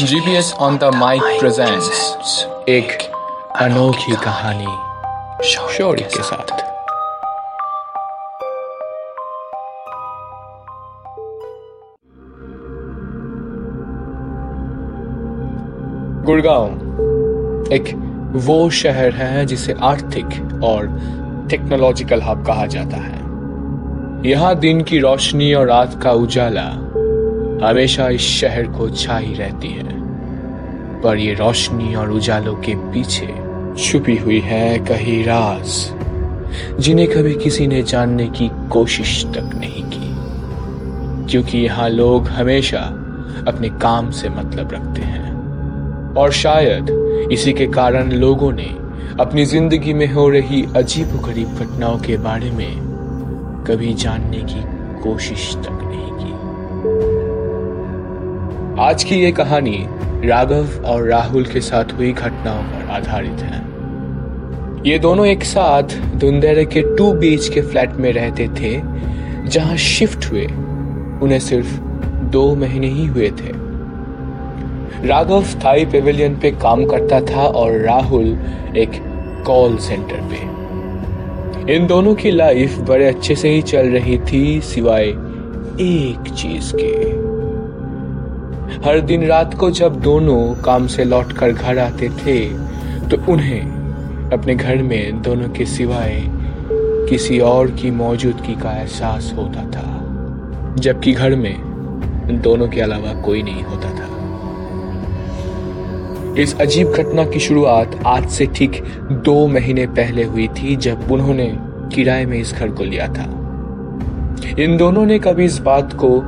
GPS on the mic presents एक अनोखी कहानी शौर्य के साथ। गुड़गांव एक वो शहर है जिसे आर्थिक और टेक्नोलॉजिकल हब कहा जाता है। यहाँ दिन की रोशनी और रात का उजाला हमेशा इस शहर को छाई रहती है, पर ये रोशनी और उजालों के पीछे छुपी हुई है कहीं राज, जिन्हें कभी किसी ने जानने की कोशिश तक नहीं की। क्योंकि यहाँ लोग हमेशा अपने काम से मतलब रखते हैं, और शायद इसी के कारण लोगों ने अपनी ज़िंदगी में हो रही अजीब गरीब घटनाओं के बारे में कभी जानने की कोशिश तक नहीं की। आज की ये कहानी राघव और राहुल के साथ हुई घटनाओं पर आधारित है। ये दोनों एक साथ धुंधेरे के टू बीच के फ्लैट में रहते थे, जहाँ शिफ्ट हुए। उन्हें सिर्फ़ दो महीने ही हुए थे। राघव थाई पेविलियन पे काम करता था और राहुल एक कॉल सेंटर पे। इन दोनों की लाइफ बड़े अच्छे से ही चल रही थी, सिवाय एक चीज़ के। हर दिन रात को जब दोनों काम से लौटकर घर आते थे तो उन्हें अपने घर में दोनों के सिवाय किसी और की मौजूदगी का एहसास होता था, जबकि घर में दोनों के अलावा कोई नहीं होता था। इस अजीब घटना की शुरुआत आज से ठीक दो महीने पहले हुई थी, जब उन्होंने किराए में इस घर को लिया था। इन दोनों ने कभी इस बात को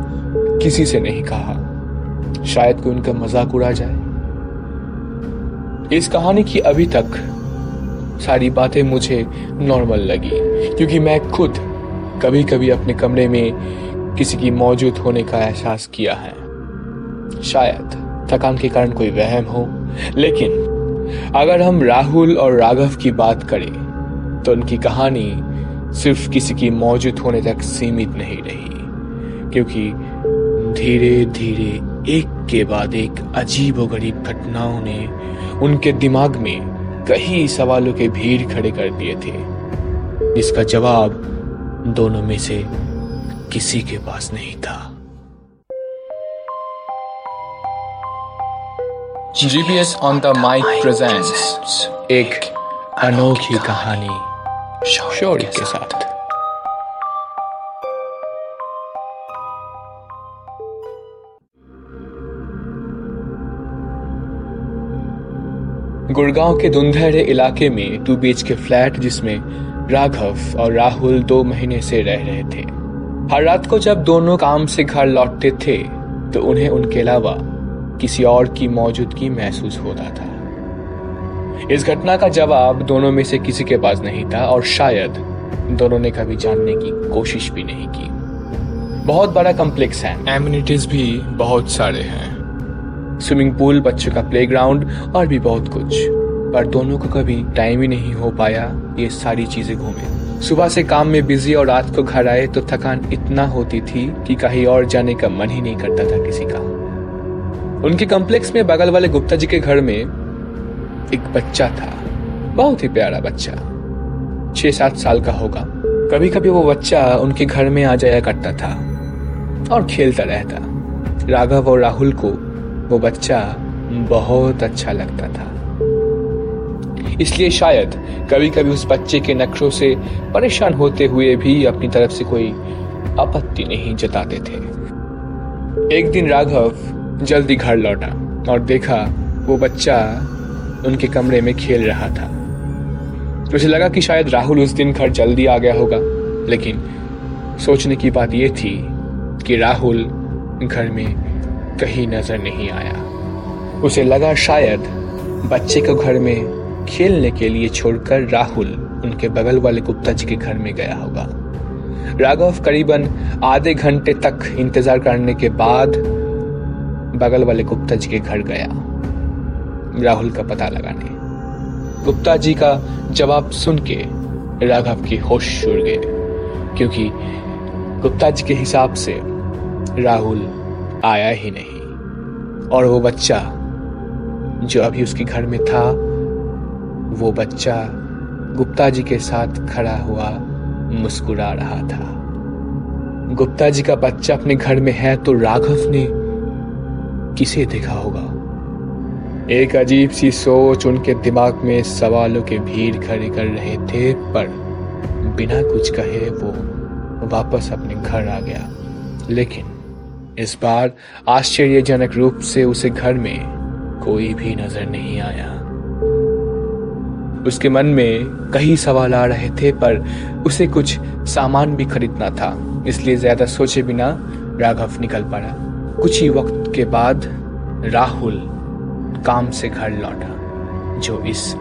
किसी से नहीं कहा। शायद कोई उनका मज़ाक उड़ा जाए। इस कहानी की अभी तक सारी बातें मुझे नॉर्मल लगी, क्योंकि मैं खुद कभी कभी अपने कमरे में किसी की मौजूद होने का एहसास किया है। शायद थकान के कारण कोई वहम हो, लेकिन अगर हम राहुल और राघव की बात करें तो उनकी कहानी सिर्फ़ किसी की मौजूद होने तक सीमित नहीं रही, क्योंकि धीरे धीरे एक के बाद एक अजीब और गरीब घटनाओं ने उनके दिमाग में कई सवालों के भीड़ खड़े कर दिए थे जिसका जवाब दोनों में से किसी के पास नहीं था। GPS on the mic presents एक अनोखी कहानी। शौर्य के साथ। गुड़गांव के धुंधेरे इलाके में टू बीच के फ्लैट जिसमें राघव और राहुल दो महीने से रह रहे थे। हर रात को जब दोनों काम से घर लौटते थे तो उन्हें उनके अलावा किसी और की मौजूदगी महसूस होता था। इस घटना का जवाब दोनों में से किसी के पास नहीं था और शायद दोनों ने कभी जानने की कोशिश भी नहीं की। बहुत बड़ा कॉम्प्लेक्स है। एम्यूनिटीज भी बहुत सारे हैं। स्विमिंग पूल, बच्चों का प्लेग्राउंड और भी बहुत कुछ। पर दोनों को कभी टाइम ही नहीं हो पाया ये सारी चीज़ें घूमे। सुबह से काम में बिज़ी और रात को घर आए तो थकान इतना होती थी कि कहीं और जाने का मन ही नहीं करता था किसी का। उनके कॉम्प्लेक्स में बगल वाले गुप्ता जी के घर में एक बच्चा था। बहुत ही प्यारा बच्चा। छह सात साल का होगा। कभी कभी वो बच्चा उनके घर में आ जाया करता था और खेलता रहता। राघव और राहुल को वो बच्चा बहुत अच्छा लगता था। इसलिए शायद कभी कभी उस बच्चे के नक्शों से परेशान होते हुए भी अपनी तरफ़ से कोई आपत्ति नहीं जताते थे। एक दिन राघव जल्दी घर लौटा और देखा वो बच्चा उनके कमरे में खेल रहा था। उसे लगा कि शायद राहुल उस दिन घर जल्दी आ गया होगा, लेकिन सोचने की बात यह थी कि राहुल घर में कहीं नज़र नहीं आया। उसे लगा शायद बच्चे को घर में खेलने के लिए छोड़कर राहुल उनके बगल वाले गुप्ता जी के घर में गया होगा। राघव करीबन आधे घंटे तक इंतज़ार करने के बाद बगल वाले गुप्ता जी के घर गया। राहुल का पता लगाने। गुप्ता जी का जवाब सुन के राघव की होश उड़ गए क्योंकि गुप्ता जी के हिसाब से राहुल आया ही नहीं। और वो बच्चा जो अभी उसके घर में था, वो बच्चा गुप्ता जी के साथ खड़ा हुआ मुस्कुरा रहा था। गुप्ता जी का बच्चा अपने घर में है तो राघव ने किसे देखा होगा? एक अजीब सी सोच उनके दिमाग में सवालों के भीड़ खड़े कर रहे थे, पर बिना कुछ कहे वो वापस अपने घर आ गया। लेकिन इस बार आश्चर्यजनक रूप से उसे घर में कोई भी नज़र नहीं आया। उसके मन में कई सवाल आ रहे थे, पर उसे कुछ सामान भी खरीदना था, इसलिए ज़्यादा सोचे बिना राघव निकल पड़ा। कुछ ही वक्त के बाद राहुल काम से घर लौटा, जो इस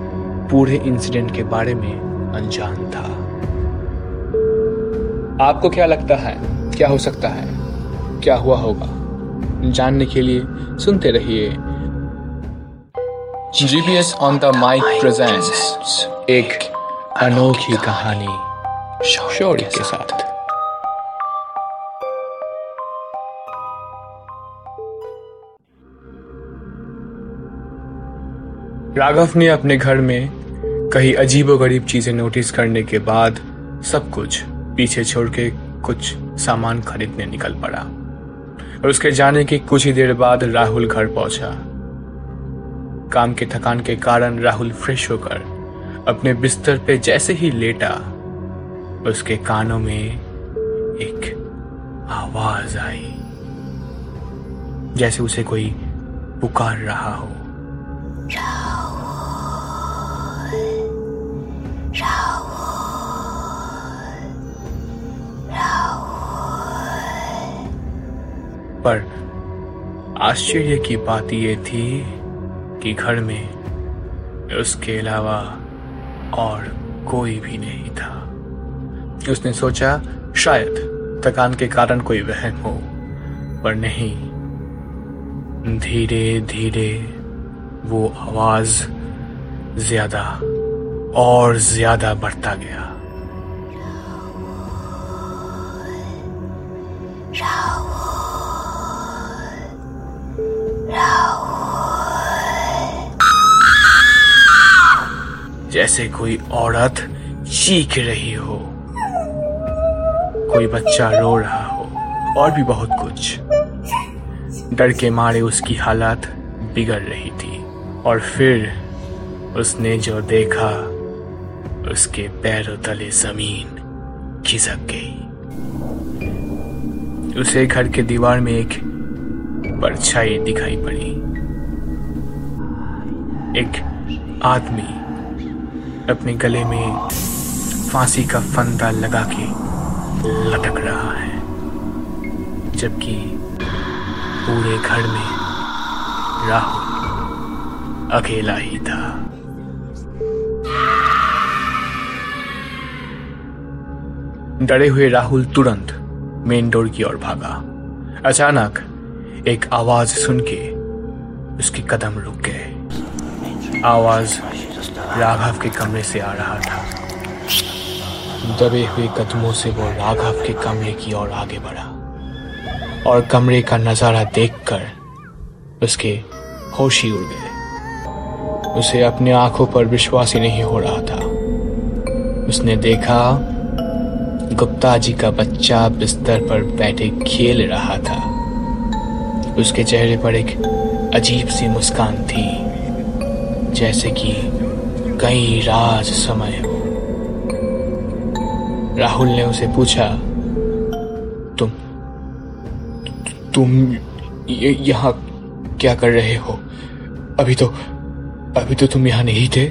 पूरे इंसिडेंट के बारे में अनजान था। आपको क्या लगता है? क्या हो सकता है? क्या हुआ होगा? जानने के लिए सुनते रहिए। GPS on the mic presents एक अनोखी कहानी शौर्य के साथ। राघव ने अपने घर में कई अजीबो गरीब चीज़ें नोटिस करने के बाद सब कुछ पीछे छोड़ के कुछ सामान खरीदने निकल पड़ा। और उसके जाने के कुछ ही देर बाद राहुल घर पहुँचा। काम के थकान के कारण राहुल फ्रेश होकर अपने बिस्तर पे जैसे ही लेटा, उसके कानों में एक आवाज़ आई, जैसे उसे कोई पुकार रहा हो। पर आश्चर्य की बात यह थी कि घर में उसके अलावा और कोई भी नहीं था। उसने सोचा, शायद थकान के कारण कोई वहम हो, पर नहीं। धीरे धीरे वो आवाज़ ज़्यादा और ज़्यादा बढ़ता गया। जैसे कोई औरत चीख रही हो। कोई बच्चा रो रहा हो, और भी बहुत कुछ। डर के मारे उसकी हालत बिगड़ रही थी, और फिर उसने जो देखा, उसके पैरों तले ज़मीन खिसक गई। उसे घर के दीवार में एक परछाई दिखाई पड़ी। एक आदमी अपने गले में फांसी का फंदा लगा के लटक रहा है, जबकि पूरे घर में राहुल अकेला ही था। डरे हुए राहुल तुरंत मेन डोर की ओर भागा। अचानक एक आवाज़ सुन के उसके कदम रुक गए। आवाज़ राघव के कमरे से आ रहा था। दबे हुए कदमों से वो राघव के कमरे की ओर आगे बढ़ा और कमरे का नज़ारा देखकर उसके होश ही उड़ गए। उसे अपने आँखों पर विश्वास ही नहीं हो रहा था। उसने देखा, गुप्ता जी का बच्चा बिस्तर पर बैठे खेल रहा था। उसके चेहरे पर एक अजीब सी मुस्कान थी, जैसे कि कई राज समय। हो राहुल ने उसे पूछा, तुम तुम यहाँ क्या कर रहे हो? अभी तो अभी तो तुम यहाँ नहीं थे?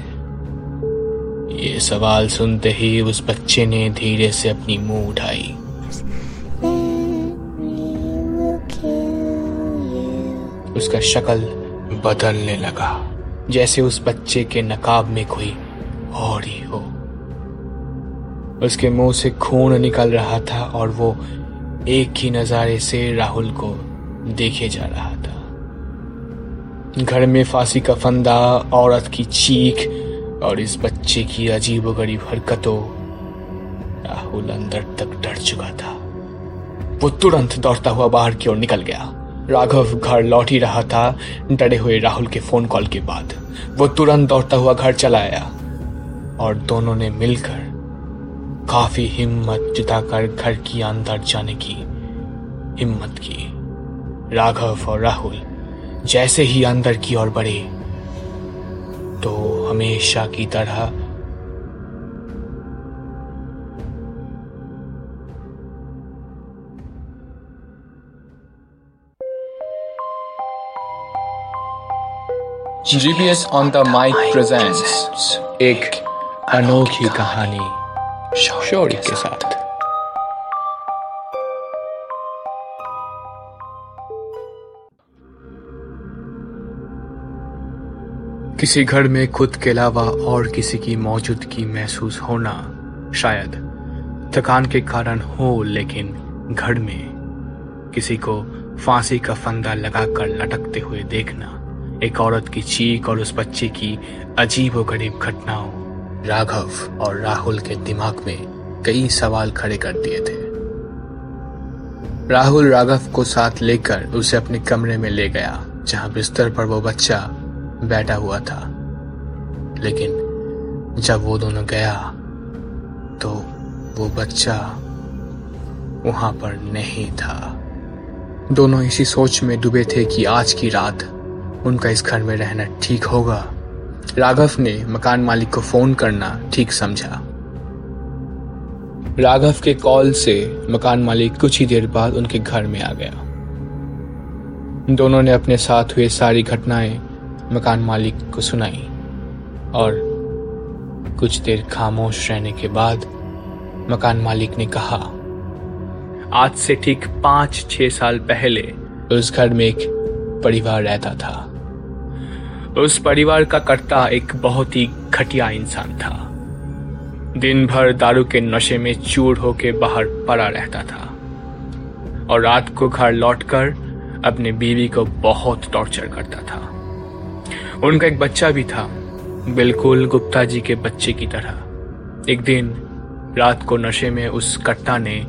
ये सवाल सुनते ही उस बच्चे ने धीरे से अपनी मुँह उठाई। उसका शक्ल बदलने लगा। जैसे उस बच्चे के नकाब में कोई और ही हो। उसके मुँह से खून निकल रहा था और वो एक ही नजारे से राहुल को देखे जा रहा था। घर में फांसी का फंदा, औरत की चीख और इस बच्चे की अजीब गरीब हरकतों राहुल अंदर तक डर चुका था। वो तुरंत दौड़ता हुआ बाहर की ओर निकल गया। राघव घर लौट ही रहा था। डरे हुए राहुल के फ़ोन कॉल के बाद। वो तुरंत दौड़ता हुआ घर चला आया। और दोनों ने मिलकर काफ़ी हिम्मत जुटाकर घर की अंदर जाने की हिम्मत की। राघव और राहुल जैसे ही अंदर की ओर बढ़े तो हमेशा की तरह GPS on the mic presents एक अनोखी कहानी शौर्य के साथ। किसी घर में खुद के अलावा और किसी की मौजूदगी महसूस होना शायद थकान के कारण हो लेकिन घर में किसी को फांसी का फंदा लगाकर लटकते हुए देखना एक औरत की चीख और उस बच्चे की अजीब गरीब घटनाओं। राघव और राहुल के दिमाग में कई सवाल खड़े कर दिए थे। राहुल राघव को साथ लेकर उसे अपने कमरे में ले गया, जहाँ बिस्तर पर वो बच्चा बैठा हुआ था। लेकिन जब वो दोनों गया तो वो बच्चा वहाँ पर नहीं था। दोनों इसी सोच में डूबे थे कि आज की रात उनका इस घर में रहना ठीक होगा। राघव ने मकान मालिक को फ़ोन करना ठीक समझा। राघव के कॉल से मकान मालिक कुछ ही देर बाद उनके घर में आ गया। दोनों ने अपने साथ हुए सारी घटनाएँ मकान मालिक को सुनाई और कुछ देर खामोश रहने के बाद मकान मालिक ने कहा, आज से ठीक पाँच छह साल पहले उस घर में एक परिवार रहता था। उस परिवार का कर्ता एक बहुत ही घटिया इंसान था। दिन भर दारू के नशे में चूर होके बाहर पड़ा रहता था। और रात को घर लौटकर अपने बीवी को बहुत टॉर्चर करता था। उनका एक बच्चा भी था, बिल्कुल गुप्ता जी के बच्चे की तरह। एक दिन रात को नशे में उस कट्टा ने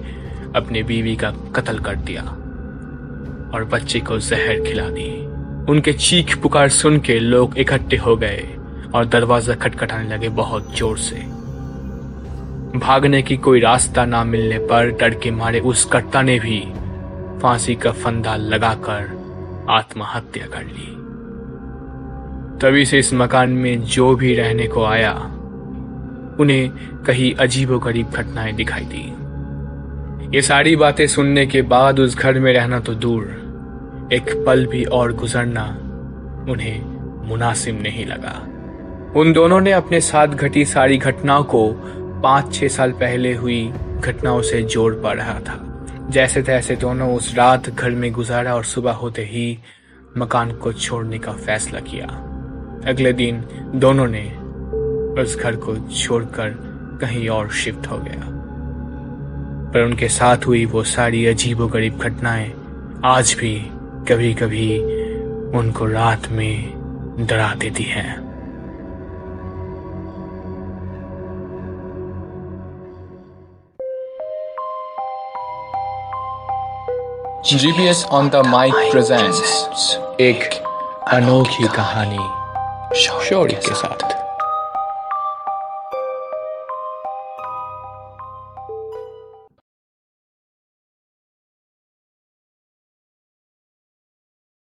अपने बीवी का कत्ल कर दिया और बच्चे को जहर खिला दी। उनके चीख पुकार सुन के लोग इकट्ठे हो गए और दरवाज़ा खटखटाने लगे बहुत ज़ोर से। भागने की कोई रास्ता ना मिलने पर डर के मारे उस कट्टा ने भी फांसी का फंदा लगाकर आत्महत्या कर ली। तभी से इस मकान में जो भी रहने को आया, उन्हें कहीं अजीबो गरीब घटनाएँ दिखाई दी। ये सारी बातें सुनने के बाद उस घर में रहना तो दूर। एक पल भी और गुजरना उन्हें मुनासिब नहीं लगा। उन दोनों ने अपने साथ घटी सारी घटनाओं को पाँच छह साल पहले हुई घटनाओं से जोड़ पा रहा था। जैसे तैसे दोनों उस रात घर में गुजारा और सुबह होते ही मकान को छोड़ने का फैसला किया। अगले दिन दोनों ने उस घर को छोड़कर कहीं और शिफ्ट हो गया। पर उनके साथ हुई वो सारी अजीबो गरीब घटनाएँ आज भी कभी कभी उनको रात में डरा देती है। GPS on the mic presents एक अनोखी कहानी शौर्य के साथ।